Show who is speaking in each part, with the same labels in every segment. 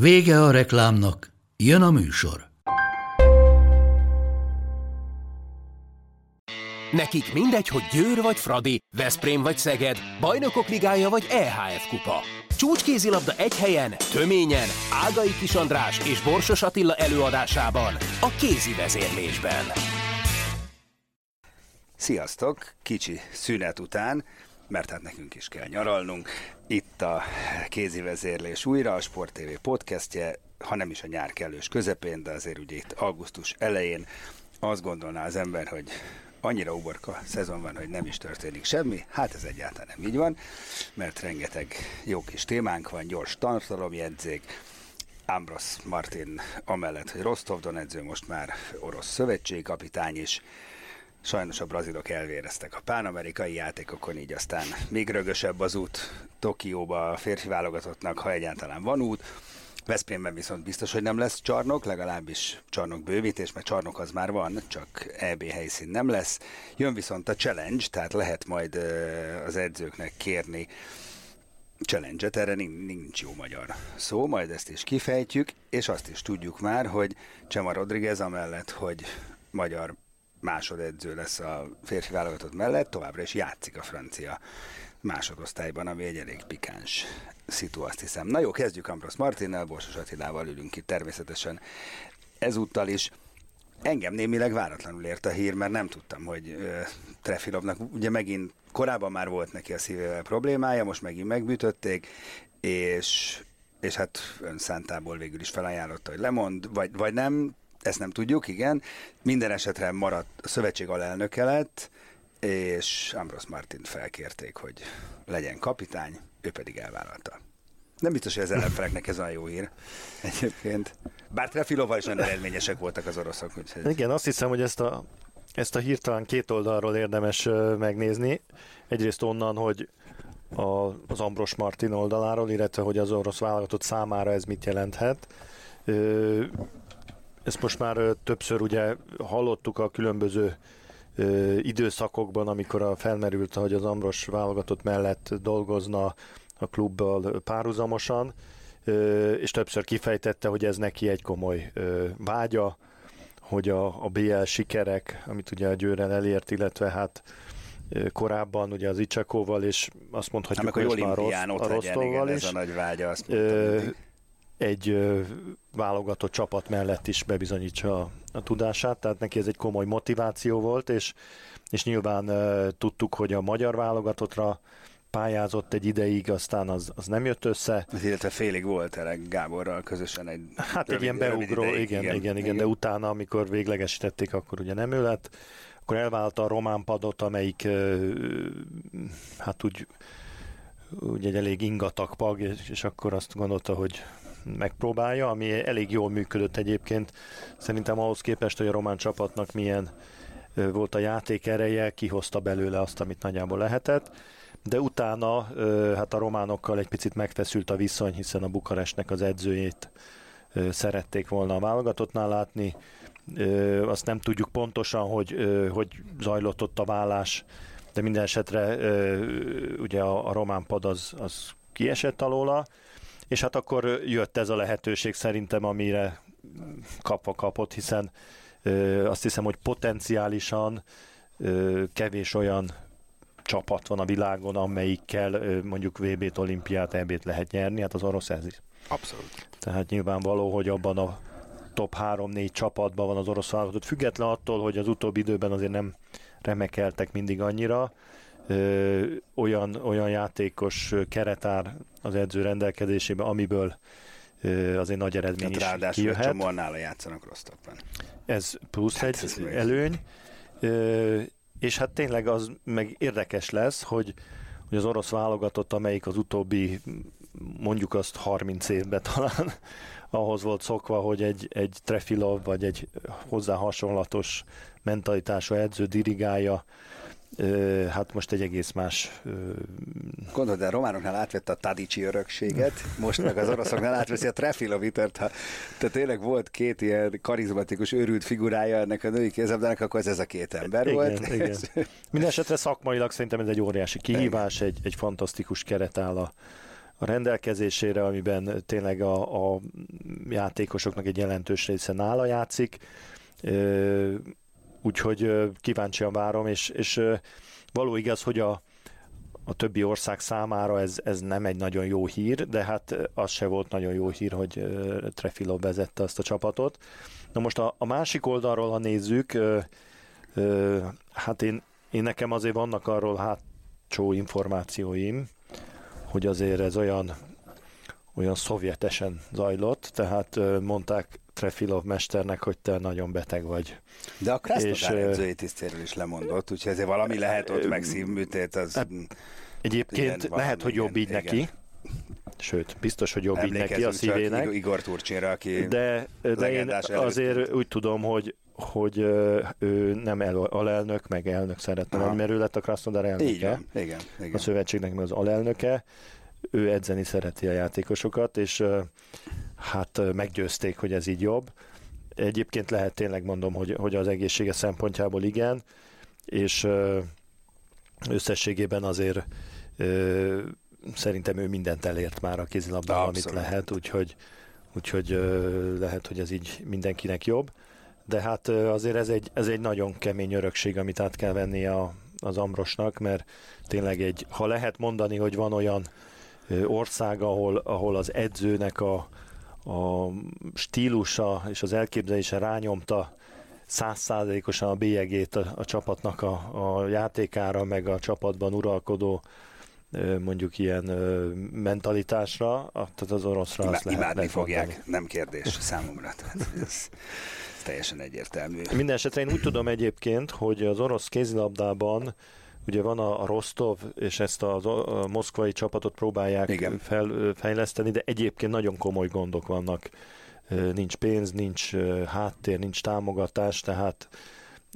Speaker 1: Vége a reklámnak, jön a műsor.
Speaker 2: Nekik mindegy, hogy Győr vagy Fradi, Veszprém vagy Szeged, Bajnokok Ligája vagy EHF Kupa. Csúcskézilabda egy helyen, töményen, Ágai Kis András és Borsos Attila előadásában, a kézi vezérlésben.
Speaker 3: Sziasztok! Kicsi szünet után, mert hát nekünk is kell nyaralnunk. Itt a kézi vezérlés újra, a Sport TV podcastje, ha nem is a nyár kellős közepén, de azért ugye itt augusztus elején azt gondolná az ember, hogy annyira uborka szezon van, hogy nem is történik semmi. Hát ez egyáltalán nem így van, mert rengeteg jó kis témánk van, gyors tartalomjegyzék, Ambros Martin amellett, hogy Rostov Donedző most már orosz szövetségkapitány is, Sajnos a brazilok elvéreztek a pánamerikai játékokon, így aztán még rögösebb az út Tokióba a férfi válogatottnak, ha egyáltalán van út. Veszprémben viszont biztos, hogy nem lesz csarnok, legalábbis csarnok bővítés, mert csarnok az már van, csak EB helyszín nem lesz. Jön viszont a challenge, tehát lehet majd az edzőknek kérni challenge-et, erre nincs jó magyar szó, majd ezt is kifejtjük, és azt is tudjuk már, hogy Csema Rodriguez amellett, hogy magyar másodedző lesz a férfi válogatott mellett, továbbra is játszik a francia másodosztályban, ami egy elég pikáns szitu, azt hiszem. Na jó, kezdjük Ambros Martinnel, Borsos Attilával ülünk itt természetesen ezúttal is. Engem némileg váratlanul ért a hír, mert nem tudtam, hogy uh, Trefilovnak ugye megint korábban már volt neki a szívével problémája, most megint megbütötték, és, és hát önszántából végül is felajánlotta, hogy lemond, vagy, vagy nem, ezt nem tudjuk, igen. Minden esetre maradt, a szövetség alelnöke lett, és Ambros Martin felkérték, hogy legyen kapitány, ő pedig elvállalta. Nem biztos, hogy az ellenfeleknek ez a jó hír egyébként. Bár Trefilóval is nagyon eredményesek voltak az oroszok.
Speaker 4: Úgyhogy... Igen, azt hiszem, hogy ezt a, ezt a hirtelen két oldalról érdemes megnézni. Egyrészt onnan, hogy a, az Ambros Martin oldaláról, illetve hogy az orosz válogatott számára ez mit jelenthet. Ezt most már többször ugye hallottuk a különböző időszakokban, amikor a felmerült, hogy az Ambros válogatott mellett dolgozna a klubbal párhuzamosan, és többször kifejtette, hogy ez neki egy komoly vágya, hogy a, a BL sikerek, amit ugye a Győren elért, illetve hát korábban ugye az Icsakóval, és azt mondhatjuk,
Speaker 3: hogy
Speaker 4: most
Speaker 3: már a, a Rostovval is. Ez a nagy vágya, azt mondtam,
Speaker 4: egy válogatott csapat mellett is bebizonyítsa a, a tudását, tehát neki ez egy komoly motiváció volt, és, és nyilván ö, tudtuk, hogy a magyar válogatottra pályázott egy ideig, aztán az, az nem jött össze.
Speaker 3: Ez illetve félig volt erre Gáborral közösen egy
Speaker 4: Hát rövid, egy ilyen beugró, ideig, igen, igen, igen, igen, de utána, amikor véglegesítették, akkor ugye nem ő lett. Akkor elvállalta a román padot, amelyik hát úgy, úgy egy elég ingatag pag, és, és akkor azt gondolta, hogy megpróbálja, ami elég jól működött egyébként. Szerintem ahhoz képest, hogy a román csapatnak milyen volt a játék ereje, kihozta belőle azt, amit nagyjából lehetett. De utána hát a románokkal egy picit megfeszült a viszony, hiszen a Bukarestnek az edzőjét szerették volna a válogatottnál látni. Azt nem tudjuk pontosan, hogy hogy zajlott ott a vállás, de minden esetre ugye a, a román pad az, az kiesett alóla, és hát akkor jött ez a lehetőség szerintem, amire kapva kapott, hiszen ö, azt hiszem, hogy potenciálisan ö, kevés olyan csapat van a világon, amelyikkel ö, mondjuk VB-t, olimpiát, EB-t lehet nyerni, hát az orosz ez is.
Speaker 3: Abszolút.
Speaker 4: Tehát nyilvánvaló, hogy abban a top 3-4 csapatban van az orosz válogatott, független attól, hogy az utóbbi időben azért nem remekeltek mindig annyira, ö, olyan, olyan játékos keretár az edző rendelkezésébe, amiből ö, azért nagy eredmény hát is ráadásul kijöhet.
Speaker 3: Ráadásul csomóan nála játszanak Rostovban.
Speaker 4: Ez plusz hát egy ez előny. Ö, és hát tényleg az meg érdekes lesz, hogy, hogy az orosz válogatott, amelyik az utóbbi mondjuk azt 30 évben talán ahhoz volt szokva, hogy egy, egy Trefilov vagy egy hozzá hasonlatos mentalitású edző dirigálja hát most egy egész más...
Speaker 3: Gondolod, de a románoknál átvette a Tadici örökséget, most meg az oroszoknál átveszi a Trefilovitert, ha te tényleg volt két ilyen karizmatikus, őrült figurája ennek a női kézabdának, akkor ez, ez a két ember
Speaker 4: igen,
Speaker 3: volt.
Speaker 4: Igen. Mindenesetre szakmailag szerintem ez egy óriási kihívás, egy, egy fantasztikus keret áll a, a rendelkezésére, amiben tényleg a, a játékosoknak egy jelentős része nála játszik úgyhogy kíváncsian várom, és, és való igaz, hogy a, a többi ország számára ez, ez nem egy nagyon jó hír, de hát az se volt nagyon jó hír, hogy Trefilo vezette azt a csapatot. Na most a, a másik oldalról, ha nézzük, hát én, én nekem azért vannak arról hátsó információim, hogy azért ez olyan olyan szovjetesen zajlott, tehát mondták Trefilov mesternek, hogy te nagyon beteg vagy.
Speaker 3: De a Krasnodar edzői tisztéről is lemondott, úgyhogy ezért valami lehet ott meg szívműtét. Az, hát,
Speaker 4: egyébként igen, lehet, hogy jobb így igen. neki, Sőt, biztos, hogy jobb így neki a szívének.
Speaker 3: Igor Turcséra, aki
Speaker 4: De, de én azért előtt. úgy tudom, hogy hogy ő nem el, alelnök, meg elnök szeretne lenni, mert ő lett a Krasnodar elnöke. Igen,
Speaker 3: igen, igen.
Speaker 4: A szövetségnek meg az alelnöke. Ő edzeni szereti a játékosokat, és hát meggyőzték, hogy ez így jobb. Egyébként lehet tényleg mondom, hogy, hogy az egészsége szempontjából igen, és összességében azért szerintem ő mindent elért már a kézilabdában, amit lehet, úgyhogy, úgyhogy lehet, hogy ez így mindenkinek jobb. De hát azért ez egy, ez egy nagyon kemény örökség, amit át kell venni a, az Ambrosnak, mert tényleg egy, ha lehet mondani, hogy van olyan ország, ahol, ahol az edzőnek a, a stílusa és az elképzelése rányomta százszázalékosan a bélyegét a, a csapatnak a, a játékára, meg a csapatban uralkodó mondjuk ilyen mentalitásra, tehát az oroszra Ima, azt lehet
Speaker 3: Imádni fogják, mondani. nem kérdés számomra. Tehát ez, ez teljesen egyértelmű.
Speaker 4: Minden esetre én úgy tudom egyébként, hogy az orosz kézilabdában Ugye van a, a Rostov, és ezt a, a moszkvai csapatot próbálják fel, fejleszteni, de egyébként nagyon komoly gondok vannak. Nincs pénz, nincs háttér, nincs támogatás, tehát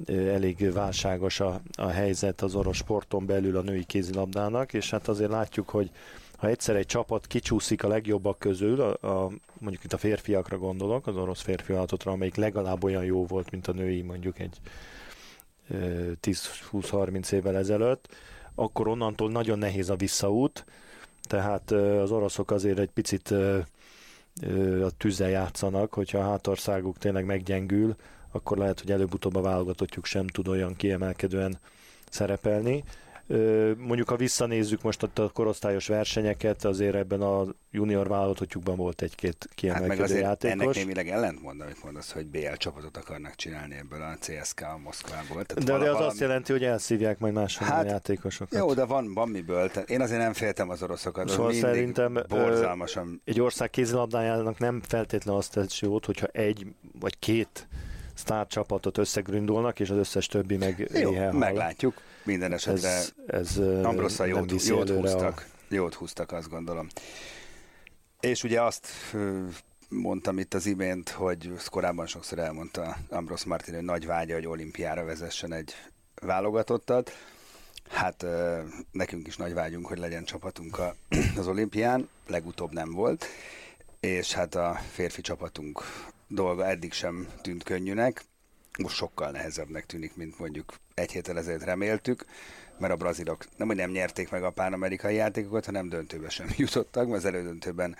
Speaker 4: elég válságos a, a helyzet az orosz sporton belül a női kézilabdának, és hát azért látjuk, hogy ha egyszer egy csapat kicsúszik a legjobbak közül, a, a, mondjuk itt a férfiakra gondolok, az orosz férfi amelyik legalább olyan jó volt, mint a női mondjuk egy 10-20-30 évvel ezelőtt, akkor onnantól nagyon nehéz a visszaút, tehát az oroszok azért egy picit a tűzzel játszanak, hogyha a hátországuk tényleg meggyengül, akkor lehet, hogy előbb-utóbb a válogatottjuk sem tud olyan kiemelkedően szerepelni. Mondjuk, ha visszanézzük most a korosztályos versenyeket, azért ebben a junior válogatottjukban volt egy-két kiemelkedő hát meg azért játékos.
Speaker 3: ennek némileg ellentmond, amit mondasz, hogy BL csapatot akarnak csinálni ebből a CSK a Moszkvából.
Speaker 4: Tehát de, de az valami... azt jelenti, hogy elszívják majd máshol hát, a játékosokat.
Speaker 3: Jó, de van, van miből. Tehát én azért nem féltem az oroszokat.
Speaker 4: Szóval szerintem borzalmasan... egy ország kézilabdájának nem feltétlenül azt tesz jót, hogyha egy vagy két sztár csapatot összegründolnak, és az összes többi meg
Speaker 3: Jó, meglátjuk. Minden esetre ez, ez Ambrosszal jót, jót húztak. A... Jót húztak, azt gondolom. És ugye azt mondtam itt az imént, hogy korábban sokszor elmondta Ambrosz Martin, hogy nagy vágya, hogy olimpiára vezessen egy válogatottat. Hát nekünk is nagy vágyunk, hogy legyen csapatunk az olimpián, legutóbb nem volt, és hát a férfi csapatunk dolga eddig sem tűnt könnyűnek, most sokkal nehezebbnek tűnik, mint mondjuk egy héttel ezelőtt reméltük, mert a brazilok nem, hogy nem nyerték meg a pán-amerikai játékokat, hanem döntőbe sem jutottak, mert az elődöntőben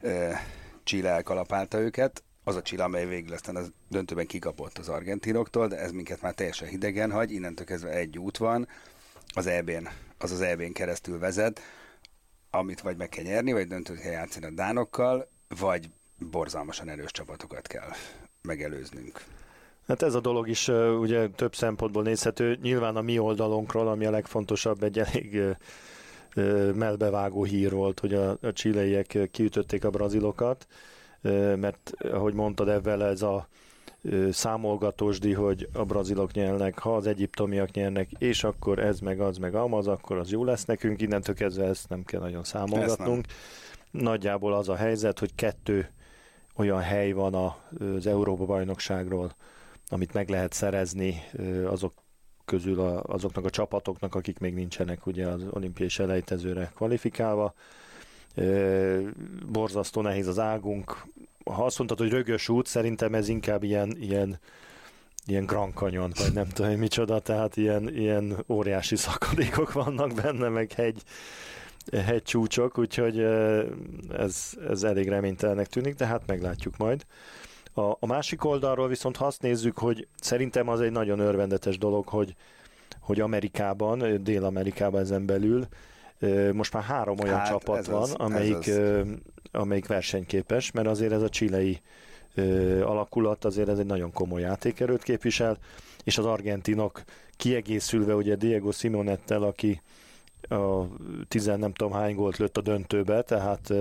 Speaker 3: e, Chile elkalapálta őket, az a Chile, amely végül aztán a döntőben kikapott az argentinoktól, de ez minket már teljesen hidegen hagy, innentől kezdve egy út van, az EB-n, az az EB-n keresztül vezet, amit vagy meg kell nyerni, vagy döntőt kell játszani a dánokkal, vagy borzalmasan erős csapatokat kell megelőznünk.
Speaker 4: Hát ez a dolog is ugye több szempontból nézhető. Nyilván a mi oldalunkról, ami a legfontosabb, egy elég melbevágó hír volt, hogy a, a csileiek kiütötték a brazilokat, mert ahogy mondtad, ebben ez a számolgatósdi, hogy a brazilok nyernek, ha az egyiptomiak nyernek, és akkor ez meg az meg amaz, akkor az jó lesz nekünk, innentől kezdve ezt nem kell nagyon számolgatnunk. Nagyjából az a helyzet, hogy kettő olyan hely van az Európa bajnokságról, amit meg lehet szerezni azok közül a, azoknak a csapatoknak, akik még nincsenek ugye az olimpiai selejtezőre kvalifikálva. Borzasztó nehéz az águnk. Ha azt mondtad, hogy rögös út, szerintem ez inkább ilyen, ilyen ilyen Grand Canyon, vagy nem tudom micsoda, tehát ilyen, ilyen óriási szakadékok vannak benne, meg hegy, hegycsúcsok, úgyhogy ez, ez elég reménytelenek tűnik, de hát meglátjuk majd. A, a másik oldalról viszont ha azt nézzük, hogy szerintem az egy nagyon örvendetes dolog, hogy, hogy Amerikában, Dél-Amerikában ezen belül most már három olyan hát, csapat van, az, amelyik, az. amelyik versenyképes, mert azért ez a csilei alakulat azért ez egy nagyon komoly játékerőt képvisel, és az argentinok kiegészülve ugye Diego Simonettel, aki a tizen nem tudom hány gólt lőtt a döntőbe, tehát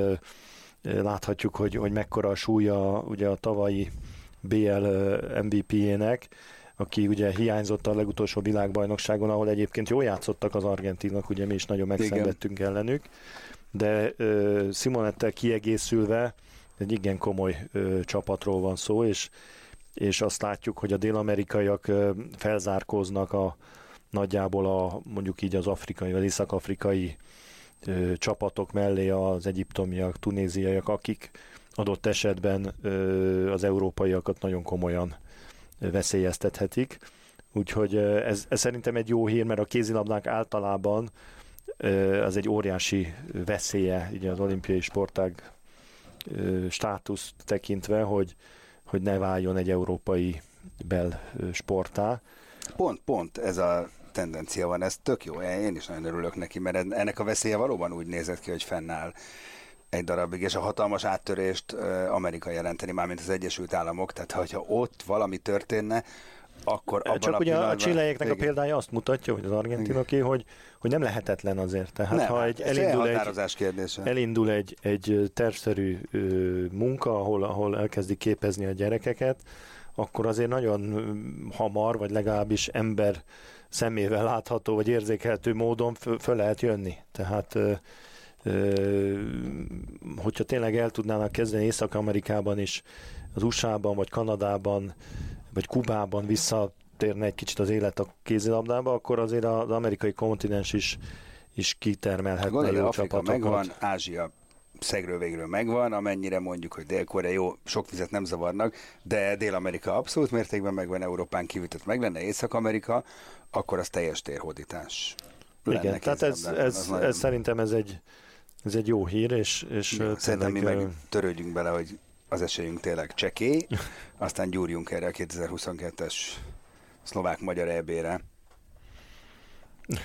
Speaker 4: láthatjuk, hogy, hogy mekkora a súlya ugye a tavalyi BL MVP-jének, aki ugye hiányzott a legutolsó világbajnokságon, ahol egyébként jól játszottak az argentinok, ugye mi is nagyon megszenvedtünk Igen. ellenük, de uh, Simonettel kiegészülve egy igen komoly ö, csapatról van szó, és, és azt látjuk, hogy a dél-amerikaiak ö, felzárkóznak a nagyjából a mondjuk így az afrikai vagy észak-afrikai ö, csapatok mellé az egyiptomiak, tunéziaiak, akik adott esetben ö, az európaiakat nagyon komolyan veszélyeztethetik. Úgyhogy ez, ez szerintem egy jó hír, mert a kézilabdák általában az egy óriási veszélye ugye az olimpiai sportág státuszt tekintve, hogy, hogy ne váljon egy európai bel sportá.
Speaker 3: Pont, pont ez a tendencia van, ez tök jó, én is nagyon örülök neki, mert ennek a veszélye valóban úgy nézett ki, hogy fennáll egy darabig, és a hatalmas áttörést Amerika jelenteni, mármint az Egyesült Államok, tehát ha ott valami történne, akkor abban
Speaker 4: Csak
Speaker 3: a
Speaker 4: ugye a csilleieknek a példája azt mutatja, hogy az argentinoké, hogy, hogy nem lehetetlen azért. Tehát nem, ha egy, elindul, egy,
Speaker 3: kérdése.
Speaker 4: elindul egy, egy tervszerű ö, munka, ahol, ahol elkezdik képezni a gyerekeket, akkor azért nagyon hamar, vagy legalábbis ember szemével látható, vagy érzékelhető módon föl, lehet jönni. Tehát hogyha tényleg el tudnának kezdeni Észak-Amerikában is, az USA-ban, vagy Kanadában vagy Kubában visszatérne egy kicsit az élet a kézilabdába, akkor azért az amerikai kontinens is, is kitermelhet
Speaker 3: belőle csapatokat. megvan, Ázsia szegről végről megvan, amennyire mondjuk, hogy Dél-Korea jó, sok vizet nem zavarnak, de Dél-Amerika abszolút mértékben megvan, Európán kívül, tehát meg lenne Észak-Amerika, akkor az teljes térhódítás.
Speaker 4: Igen, tehát ez, ez, ez, nagyon... ez, szerintem ez egy, ez egy jó hír, és, és
Speaker 3: ja, szerintem mi meg törődjünk bele, hogy az esélyünk tényleg csekély, aztán gyúrjunk erre a 2022-es szlovák-magyar EB-re.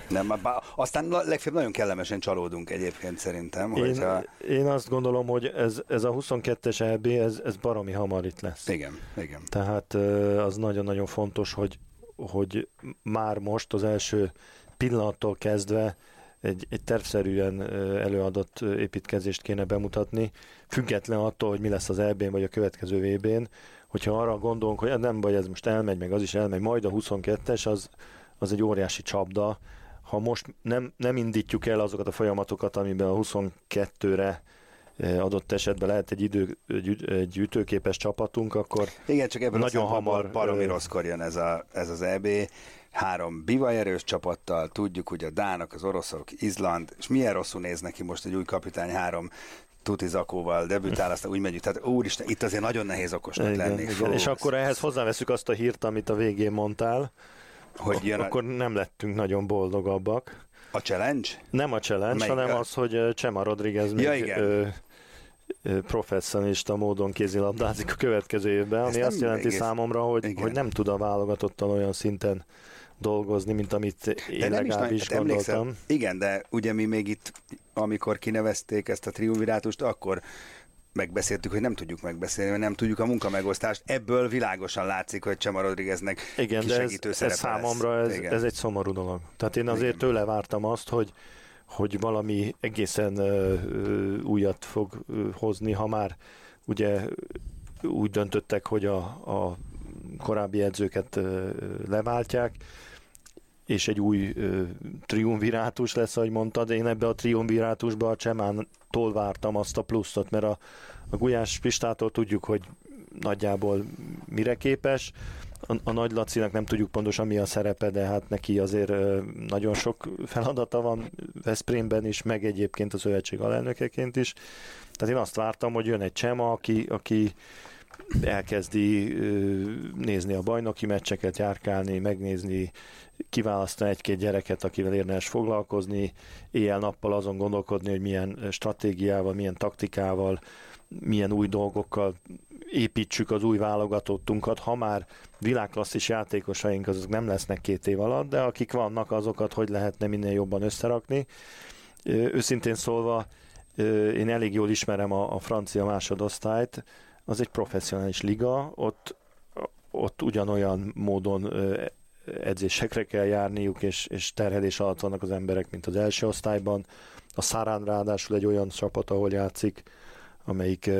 Speaker 3: Nem, aztán legfeljebb nagyon kellemesen csalódunk egyébként szerintem.
Speaker 4: Én, hogyha... én azt gondolom, hogy ez, ez a 22-es EB, ez, ez baromi hamar itt lesz.
Speaker 3: Igen, igen.
Speaker 4: Tehát az nagyon-nagyon fontos, hogy, hogy már most az első pillanattól kezdve egy, egy tervszerűen előadott építkezést kéne bemutatni, független attól, hogy mi lesz az EB-n vagy a következő VB-n, hogyha arra gondolunk, hogy nem baj, ez most elmegy, meg az is elmegy, majd a 22-es, az, az egy óriási csapda. Ha most nem, nem indítjuk el azokat a folyamatokat, amiben a 22-re adott esetben lehet egy, idő, egy, egy ütőképes csapatunk, akkor
Speaker 3: Igen, csak ebben nagyon hamar baromi rosszkor jön ez, a, ez az EB három bivajerős csapattal, tudjuk, hogy a Dánok, az oroszok, Izland, és milyen rosszul néz neki most egy új kapitány három Tuti Zakóval debütál, aztán úgy megyünk. Tehát úristen, itt azért nagyon nehéz okosnak igen, lenni.
Speaker 4: Igen. és akkor ehhez hozzáveszünk azt a hírt, amit a végén mondtál, hogy jön akkor a... nem lettünk nagyon boldogabbak.
Speaker 3: A challenge?
Speaker 4: Nem a challenge, Melyik hanem a... az, hogy Csema Rodriguez még ja, igen. Ö, professzionista módon kézilabdázik a következő évben, ami azt jelenti egész... számomra, hogy, hogy nem tud a válogatottal olyan szinten dolgozni, mint amit én de legalábbis is gondoltam.
Speaker 3: Igen, de ugye mi még itt, amikor kinevezték ezt a triumvirátust, akkor megbeszéltük, hogy nem tudjuk megbeszélni, mert nem tudjuk a munkamegosztást. Ebből világosan látszik, hogy Csema Rodrigueznek
Speaker 4: Igen, de ez, ez számomra ez, ez egy szomorú dolog. Tehát én azért Igen. tőle vártam azt, hogy hogy valami egészen uh, újat fog uh, hozni, ha már ugye úgy döntöttek, hogy a, a korábbi edzőket uh, leváltják, és egy új ö, triumvirátus lesz, ahogy mondtad. Én ebbe a triumvirátusba a Csemántól vártam azt a pluszot, mert a, a Gulyás Pistától tudjuk, hogy nagyjából mire képes. A, a Nagy Lacinak nem tudjuk pontosan mi a szerepe, de hát neki azért ö, nagyon sok feladata van Veszprémben is, meg egyébként a szövetség alelnökeként is. Tehát én azt vártam, hogy jön egy Csema, aki, aki elkezdi nézni a bajnoki meccseket, járkálni, megnézni, kiválasztani egy-két gyereket, akivel érdemes foglalkozni, éjjel-nappal azon gondolkodni, hogy milyen stratégiával, milyen taktikával, milyen új dolgokkal építsük az új válogatottunkat, ha már világklasszis játékosaink azok nem lesznek két év alatt, de akik vannak, azokat hogy lehetne minél jobban összerakni. Őszintén szólva, én elég jól ismerem a, a francia másodosztályt, az egy professzionális liga, ott, ott ugyanolyan módon edzésekre kell járniuk, és, és terhelés alatt vannak az emberek, mint az első osztályban. A Szárán ráadásul egy olyan csapat, ahol játszik, amelyik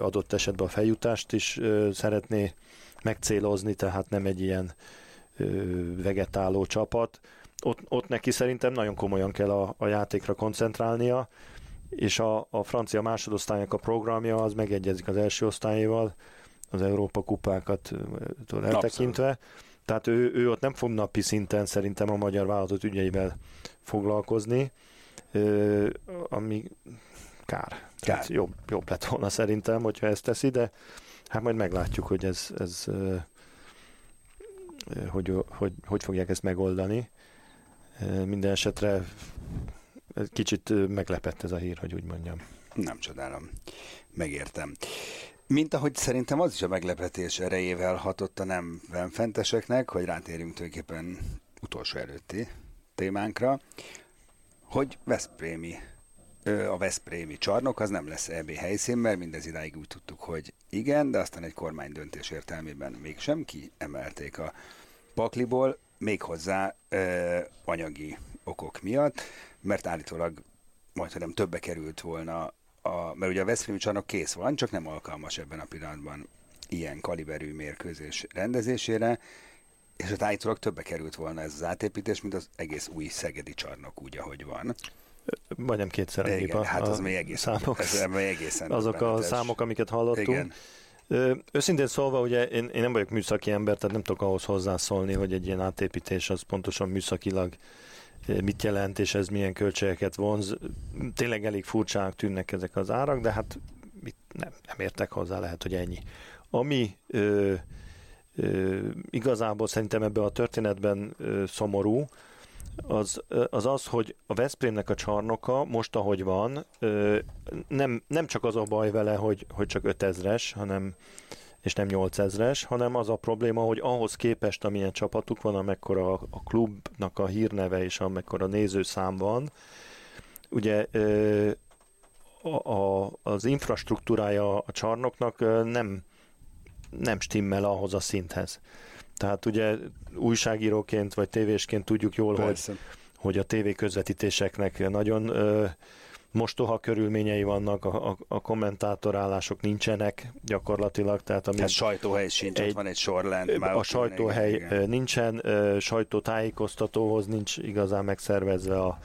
Speaker 4: adott esetben a feljutást is szeretné megcélozni, tehát nem egy ilyen vegetáló csapat. Ott, ott neki szerintem nagyon komolyan kell a, a játékra koncentrálnia, és a, a francia másodosztálynak a programja az megegyezik az első osztályéval, az Európa kupákat eltekintve. Abszolút. Tehát ő, ő ott nem fog napi szinten szerintem a magyar vállalatot ügyeivel foglalkozni, ami kár. kár. jobb, jobb lett volna szerintem, hogyha ezt teszi, de hát majd meglátjuk, hogy ez, ez hogy, hogy, hogy fogják ezt megoldani. Minden esetre kicsit meglepett ez a hír, hogy úgy mondjam.
Speaker 3: Nem csodálom. Megértem. Mint ahogy szerintem az is a meglepetés erejével hatott a nem fenteseknek, hogy rátérünk tulajdonképpen utolsó előtti témánkra, hogy Veszprémi a Veszprémi csarnok az nem lesz EB helyszín, mert mindez idáig úgy tudtuk, hogy igen, de aztán egy kormány döntés értelmében mégsem emelték a pakliból, méghozzá ö, anyagi okok miatt, mert állítólag majd, hogy nem többe került volna, a, mert ugye a Veszprémi csarnok kész van, csak nem alkalmas ebben a pillanatban ilyen kaliberű mérkőzés rendezésére, és ott állítólag többe került volna ez az átépítés, mint az egész új szegedi csarnok úgy, ahogy van.
Speaker 4: Majdnem kétszer annyi
Speaker 3: Igen, hát az még egészen, számok, ez, ez egészen
Speaker 4: Azok a számok, amiket hallottunk. Igen. Őszintén szólva, ugye én, én nem vagyok műszaki ember, tehát nem tudok ahhoz hozzászólni, hogy egy ilyen átépítés az pontosan műszakilag mit jelent, és ez milyen költségeket vonz. Tényleg elég furcsának tűnnek ezek az árak, de hát mit, nem, nem értek hozzá, lehet, hogy ennyi. Ami ö, ö, igazából szerintem ebben a történetben ö, szomorú, az, az az, hogy a Veszprémnek a csarnoka most, ahogy van, nem, nem csak az a baj vele, hogy, hogy csak 5000-es, hanem és nem 8000-es, hanem az a probléma, hogy ahhoz képest, amilyen csapatuk van, amekkora a, a klubnak a hírneve és amekkora nézőszám van, ugye a, a, az infrastruktúrája a csarnoknak nem, nem stimmel ahhoz a szinthez. Tehát ugye újságíróként vagy tévésként tudjuk jól, hogy, hogy a tévé közvetítéseknek nagyon ö, mostoha körülményei vannak, a, a, a kommentátorálások nincsenek gyakorlatilag. Tehát
Speaker 3: ami hát sajtóhely sincs, egy, van egy sor lent.
Speaker 4: Már a sajtóhely igen. nincsen, sajtótájékoztatóhoz nincs igazán megszervezve a,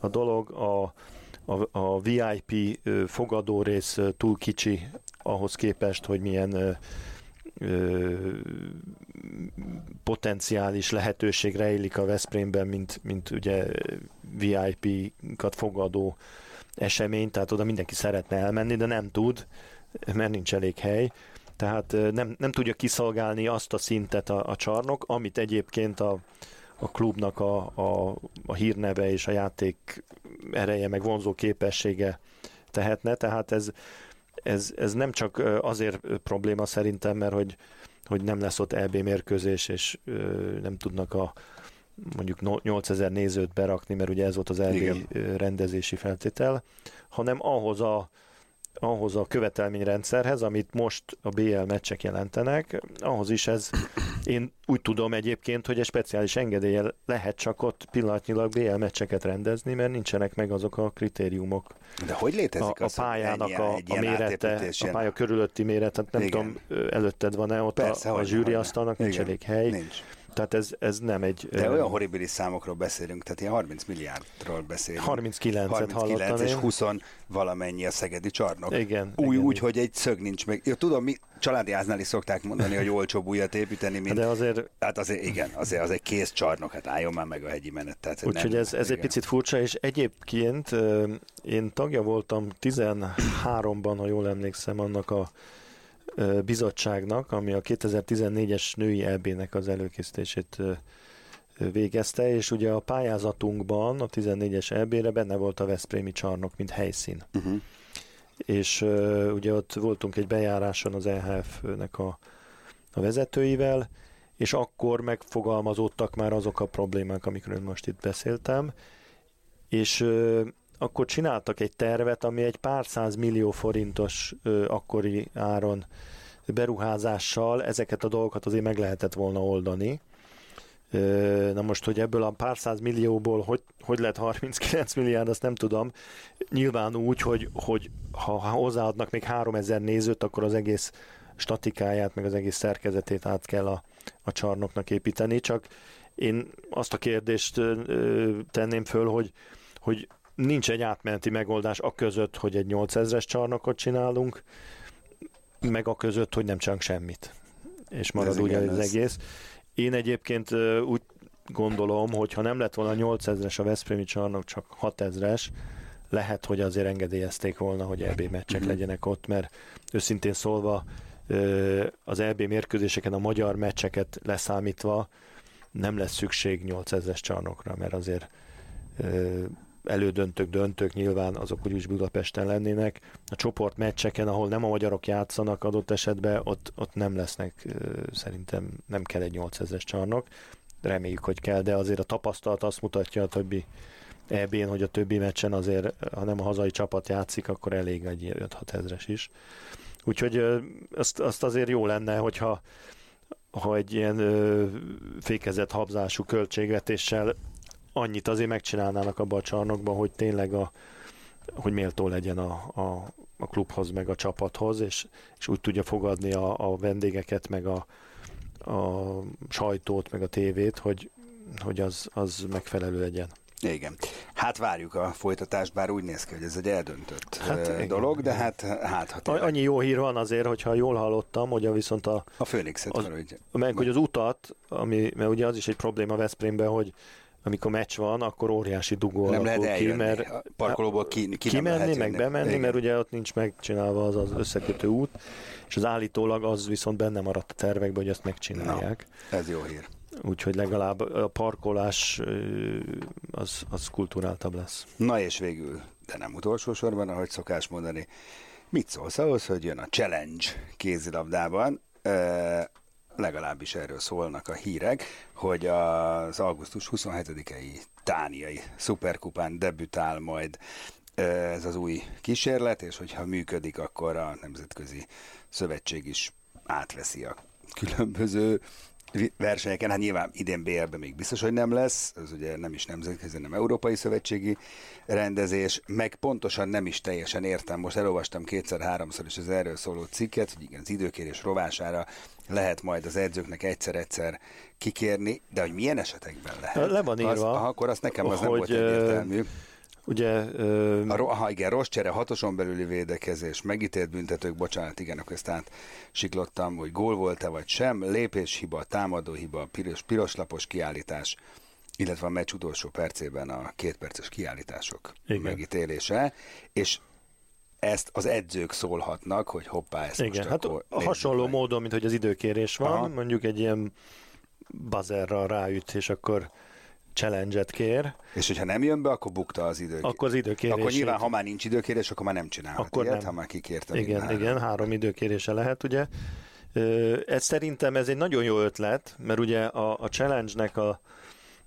Speaker 4: a dolog, a, a, a VIP fogadó rész túl kicsi ahhoz képest, hogy milyen potenciális lehetőség rejlik a Veszprémben, mint, mint ugye VIP-kat fogadó esemény, tehát oda mindenki szeretne elmenni, de nem tud, mert nincs elég hely. Tehát nem, nem tudja kiszolgálni azt a szintet a, a csarnok, amit egyébként a, a klubnak a, a, a hírneve és a játék ereje, meg vonzó képessége tehetne, tehát ez, ez, ez nem csak azért probléma szerintem, mert hogy, hogy nem lesz ott EB mérkőzés, és nem tudnak a mondjuk 8000 nézőt berakni, mert ugye ez volt az Igen. rendezési feltétel, hanem ahhoz a ahhoz a követelményrendszerhez, amit most a BL meccsek jelentenek, ahhoz is ez, én úgy tudom egyébként, hogy egy speciális engedélye lehet csak ott pillanatnyilag BL meccseket rendezni, mert nincsenek meg azok a kritériumok.
Speaker 3: De hogy létezik
Speaker 4: a, a pályának ennyi, a, a mérete, a pálya körülötti méretet, nem Igen. tudom, előtted van-e ott Persze, a, a zsűri asztalnak, nincs elég hely. Nincs Tehát ez, ez nem egy...
Speaker 3: De olyan horribilis számokról beszélünk, tehát ilyen 30 milliárdról beszélünk.
Speaker 4: 39-et 39
Speaker 3: hallottam és 20 valamennyi a szegedi csarnok.
Speaker 4: Igen.
Speaker 3: Új,
Speaker 4: igen,
Speaker 3: úgy, hogy egy szög nincs meg. Jó, tudom, mi családi háznál is szokták mondani, hogy olcsóbb újat építeni, mint...
Speaker 4: De azért...
Speaker 3: Hát azért, igen, azért az egy kész csarnok, hát álljon már meg a hegyi menet.
Speaker 4: Úgyhogy ez, ez egy picit furcsa, és egyébként én tagja voltam 13-ban, ha jól emlékszem, annak a bizottságnak, ami a 2014-es női EB-nek az előkészítését végezte, és ugye a pályázatunkban a 14-es EB-re benne volt a Veszprémi csarnok, mint helyszín. Uh-huh. És uh, ugye ott voltunk egy bejáráson az EHF-nek a, a vezetőivel, és akkor megfogalmazódtak már azok a problémák, amikről most itt beszéltem, és uh, akkor csináltak egy tervet, ami egy pár száz millió forintos ö, akkori áron beruházással ezeket a dolgokat azért meg lehetett volna oldani. Na most, hogy ebből a pár száz millióból hogy, hogy lett 39 milliárd, azt nem tudom. Nyilván úgy, hogy, hogy ha, hozzáadnak még 3000 nézőt, akkor az egész statikáját, meg az egész szerkezetét át kell a, a csarnoknak építeni, csak én azt a kérdést tenném föl, hogy, hogy nincs egy átmeneti megoldás a között, hogy egy 8000-es csarnokot csinálunk, meg a között, hogy nem csak semmit. És marad úgy az egész. Én egyébként úgy gondolom, hogy ha nem lett volna 8000-es a Veszprémi csarnok, csak 6000-es, lehet, hogy azért engedélyezték volna, hogy EB meccsek mm-hmm. legyenek ott, mert őszintén szólva az EB mérkőzéseken a magyar meccseket leszámítva nem lesz szükség 8000-es csarnokra, mert azért elődöntők, döntők nyilván azok úgyis Budapesten lennének. A csoport meccseken, ahol nem a magyarok játszanak adott esetben, ott, ott nem lesznek, szerintem nem kell egy 8000-es csarnok. Reméljük, hogy kell, de azért a tapasztalat azt mutatja a többi EB-n, hogy a többi meccsen azért, ha nem a hazai csapat játszik, akkor elég egy 5-6 ezres is. Úgyhogy azt, azt azért jó lenne, hogyha ha egy ilyen ö, fékezett habzású költségvetéssel annyit azért megcsinálnának abban a csarnokban, hogy tényleg a, hogy méltó legyen a, a, a klubhoz, meg a csapathoz, és, és úgy tudja fogadni a, a vendégeket, meg a, a sajtót, meg a tévét, hogy, hogy az, az megfelelő legyen.
Speaker 3: Igen. Hát várjuk a folytatást, bár úgy néz ki, hogy ez egy eldöntött hát, dolog, igen, de hát hát ha
Speaker 4: tényleg. Annyi jó hír van azért, hogyha jól hallottam, hogy a viszont a...
Speaker 3: A Főnixet
Speaker 4: az, meg hogy az utat, ami, mert ugye az is egy probléma Veszprémben, hogy amikor meccs van, akkor óriási dugó
Speaker 3: nem lehet eljönni. ki, mert a parkolóból ki, ki
Speaker 4: kimenni,
Speaker 3: nem
Speaker 4: meg bemenni, Igen. mert ugye ott nincs megcsinálva az az összekötő út, és az állítólag az viszont benne maradt a tervekben, hogy ezt megcsinálják.
Speaker 3: Na, ez jó hír.
Speaker 4: Úgyhogy legalább a parkolás az, az kulturáltabb lesz.
Speaker 3: Na és végül, de nem utolsó sorban, ahogy szokás mondani, mit szólsz ahhoz, hogy jön a Challenge kézilabdában? Legalábbis erről szólnak a hírek, hogy az augusztus 27-i tániai szuperkupán debütál majd ez az új kísérlet, és hogyha működik, akkor a Nemzetközi Szövetség is átveszi a különböző versenyeken, hát nyilván idén BL-ben még biztos, hogy nem lesz, ez ugye nem is nemzetközi, nem európai szövetségi rendezés, meg pontosan nem is teljesen értem, most elolvastam kétszer-háromszor is az erről szóló cikket, hogy igen, az időkérés rovására lehet majd az edzőknek egyszer-egyszer kikérni, de hogy milyen esetekben lehet?
Speaker 4: Le van írva. Az,
Speaker 3: akkor azt nekem az hogy, nem volt egyértelmű.
Speaker 4: Ugye, ö...
Speaker 3: a, ha igen, rossz csere, hatoson belüli védekezés, megítélt büntetők, bocsánat, igen, akkor ezt átsiklottam, hogy gól volt-e vagy sem, lépéshiba, támadóhiba, piros, piroslapos kiállítás, illetve a meccs utolsó percében a két perces kiállítások igen. megítélése, és ezt az edzők szólhatnak, hogy hoppá, ezt
Speaker 4: Igen,
Speaker 3: most
Speaker 4: hát
Speaker 3: akkor
Speaker 4: hasonló meg. módon, mint hogy az időkérés van, Aha. mondjuk egy ilyen buzzerra ráüt, és akkor challenge-et kér.
Speaker 3: És hogyha nem jön be, akkor bukta az időkérés.
Speaker 4: Akkor az időkérés.
Speaker 3: Akkor nyilván, ha már nincs időkérés, akkor már nem csinálhat akkor ilyet, nem. ha már kikérte.
Speaker 4: Igen, minden. igen, három időkérése lehet, ugye. Ez szerintem ez egy nagyon jó ötlet, mert ugye a, a challenge-nek a,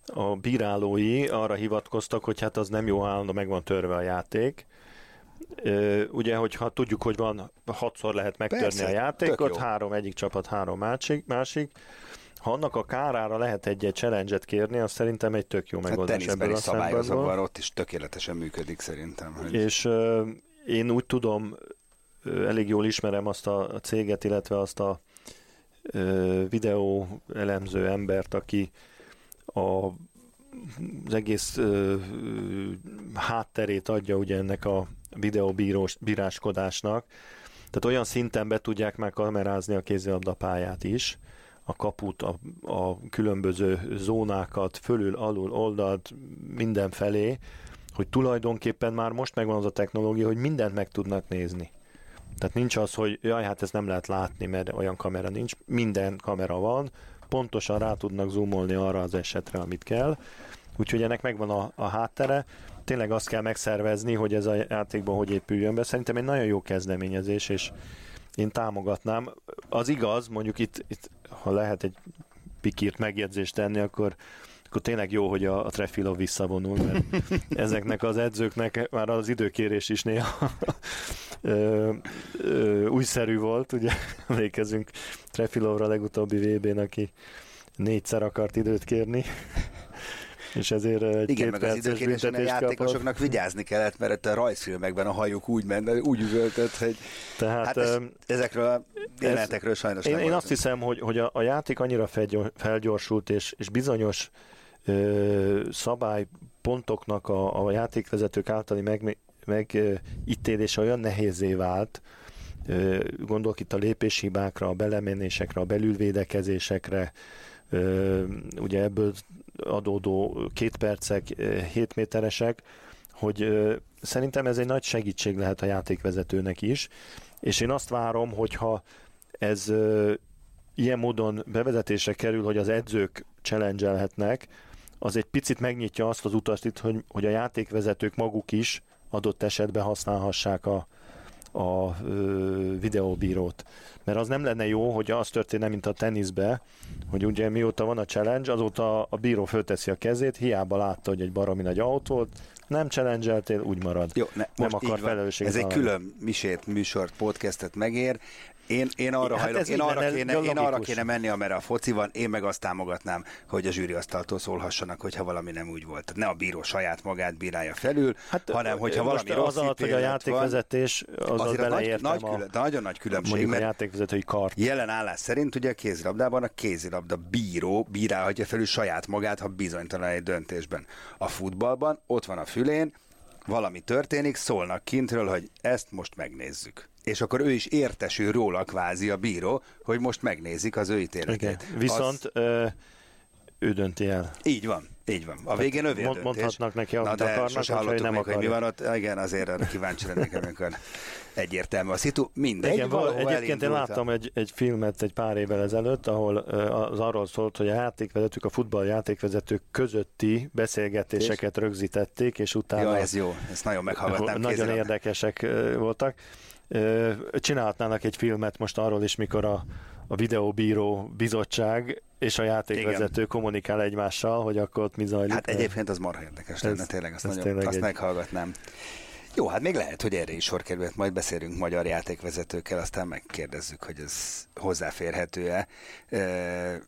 Speaker 4: a bírálói arra hivatkoztak, hogy hát az nem jó állandó, meg van törve a játék. Ugye, hogyha tudjuk, hogy van hatszor lehet megtörni Persze, a játékot, három egyik csapat, három másik, másik ha annak a kárára lehet egy-egy challenge-et kérni, az szerintem egy tök jó hát megoldás
Speaker 3: hát ebből a szabályozóval ott is tökéletesen működik szerintem.
Speaker 4: Hogy... És uh, én úgy tudom, elég jól ismerem azt a céget, illetve azt a videó elemző embert, aki a az egész ö, hátterét adja ugye ennek a videóbíráskodásnak. Tehát olyan szinten be tudják már kamerázni a kézilabdapályát is, a kaput, a, a különböző zónákat, fölül, alul, oldalt, mindenfelé, hogy tulajdonképpen már most megvan az a technológia, hogy mindent meg tudnak nézni. Tehát nincs az, hogy jaj, hát ezt nem lehet látni, mert olyan kamera nincs. Minden kamera van, pontosan rá tudnak zoomolni arra az esetre, amit kell. Úgyhogy ennek megvan a, a háttere. Tényleg azt kell megszervezni, hogy ez a játékban hogy épüljön be. Szerintem egy nagyon jó kezdeményezés, és én támogatnám. Az igaz, mondjuk itt, itt ha lehet egy pikírt megjegyzést tenni, akkor akkor tényleg jó, hogy a, a Trefilov visszavonul, mert ezeknek az edzőknek már az időkérés is néha ö, ö, újszerű volt, ugye emlékezünk Trefilovra legutóbbi VB-n, aki négyszer akart időt kérni, és ezért egy
Speaker 3: Igen, meg az időkérésen a játékosoknak kapott. vigyázni kellett, mert a rajzfilmekben a hajuk úgy ment, úgy üvöltött, hogy Tehát, hát ez, ezekről a jelenetekről sajnos
Speaker 4: Én, nem én azt hiszem, hogy, hogy a, a játék annyira felgyorsult, és, és bizonyos ö, szabálypontoknak a, a játékvezetők általi meg, megítélése olyan nehézé vált, gondolok itt a lépéshibákra, a belemenésekre, a belülvédekezésekre, ugye ebből adódó két percek, 7 méteresek, hogy szerintem ez egy nagy segítség lehet a játékvezetőnek is, és én azt várom, hogyha ez ilyen módon bevezetésre kerül, hogy az edzők challenge az egy picit megnyitja azt az utast itt, hogy, hogy a játékvezetők maguk is adott esetben használhassák a, a ö, videóbírót. Mert az nem lenne jó, hogy az történne, mint a teniszbe, hogy ugye mióta van a challenge, azóta a bíró fölteszi a kezét, hiába látta, hogy egy baromi nagy autó volt, nem challenge úgy marad. Jó, ne, nem akar felelősséget
Speaker 3: Ez egy külön misét, műsort, podcastet megér. Én, én arra, hát hajlok, én, arra kéne, én arra kéne menni, amerre a foci van, én meg azt támogatnám, hogy a asztaltól szólhassanak, hogyha valami nem úgy volt. Ne a bíró saját magát bírálja felül, hát, hanem hogyha valami rossz
Speaker 4: az alatt, hogy a játékvezetés, az azért nagy,
Speaker 3: nagy, a, külön, nagyon nagy különbség,
Speaker 4: mert a játékvezetői kart.
Speaker 3: Jelen állás szerint ugye a kézilabdában a kézilabda bíró bírálhatja felül saját magát, ha bizonytalan egy döntésben. A futballban ott van a fülén, valami történik, szólnak kintről, hogy ezt most megnézzük és akkor ő is értesül róla kvázi a bíró, hogy most megnézik az ő ítéletét.
Speaker 4: Okay. Viszont az... ö, ő dönti el.
Speaker 3: Így van. Így van. A végén övé
Speaker 4: mond, Mondhatnak neki, amit Na, akarnak, hogy nem
Speaker 3: meg, hogy mi van ott. Igen, azért arra kíváncsi lennék, amikor egyértelmű a szitu. Mindegy. Igen,
Speaker 4: egyébként én láttam egy, egy filmet egy pár évvel ezelőtt, ahol az arról szólt, hogy a játékvezetők, a futball játékvezetők közötti beszélgetéseket és? rögzítették, és utána...
Speaker 3: Ja, ez jó, ezt nagyon meghallgatnám.
Speaker 4: Nagyon kézzel. érdekesek voltak. Csinálhatnának egy filmet most arról is, mikor a, a videóbíró bizottság és a játékvezető Igen. kommunikál egymással, hogy akkor ott mi zajlik.
Speaker 3: Hát egyébként az marha érdekes ez, lenne, tényleg, azt, nagyon, tényleg azt egy... meghallgatnám. Jó, hát még lehet, hogy erre is sor került, majd beszélünk magyar játékvezetőkkel, aztán megkérdezzük, hogy ez hozzáférhető-e. E,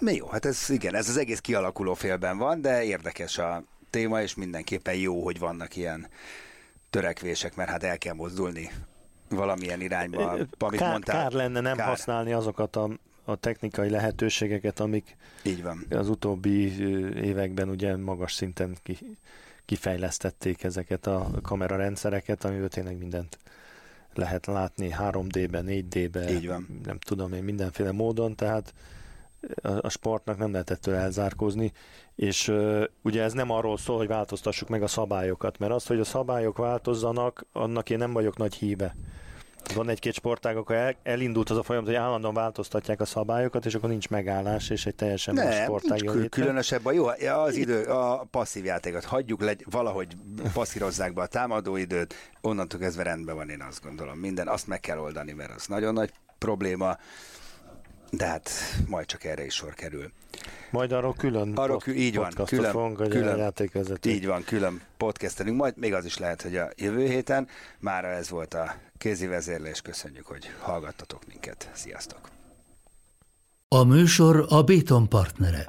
Speaker 3: mi jó, hát ez igen, ez az egész kialakuló félben van, de érdekes a téma, és mindenképpen jó, hogy vannak ilyen törekvések, mert hát el kell mozdulni valamilyen irányba, amit
Speaker 4: kár,
Speaker 3: mondtál.
Speaker 4: Kár lenne nem kár. használni azokat a, a technikai lehetőségeket, amik
Speaker 3: Így van.
Speaker 4: az utóbbi években ugye magas szinten ki, kifejlesztették ezeket a kamerarendszereket, amiből tényleg mindent lehet látni 3D-ben, 4D-ben,
Speaker 3: Így van.
Speaker 4: nem tudom én, mindenféle módon, tehát a sportnak nem lehet ettől elzárkózni, és uh, ugye ez nem arról szól, hogy változtassuk meg a szabályokat, mert az, hogy a szabályok változzanak, annak én nem vagyok nagy híve. Van egy-két sportág, akkor el, elindult az a folyamat, hogy állandóan változtatják a szabályokat, és akkor nincs megállás, és egy teljesen
Speaker 3: ne,
Speaker 4: más sportág
Speaker 3: jön kül- Különösebb a jó, az idő, a passzív játékot hagyjuk, le, valahogy passzírozzák be a támadóidőt, onnantól kezdve rendben van, én azt gondolom. Minden, azt meg kell oldani, mert az nagyon nagy probléma de hát majd csak erre is sor kerül.
Speaker 4: Majd arról külön arról kül, így van, külön, fogunk, hogy külön, a játékvezető.
Speaker 3: Így van, külön podcastelünk, majd még az is lehet, hogy a jövő héten. Már ez volt a kézi vezérlés, köszönjük, hogy hallgattatok minket. Sziasztok!
Speaker 1: A műsor a Béton partnere.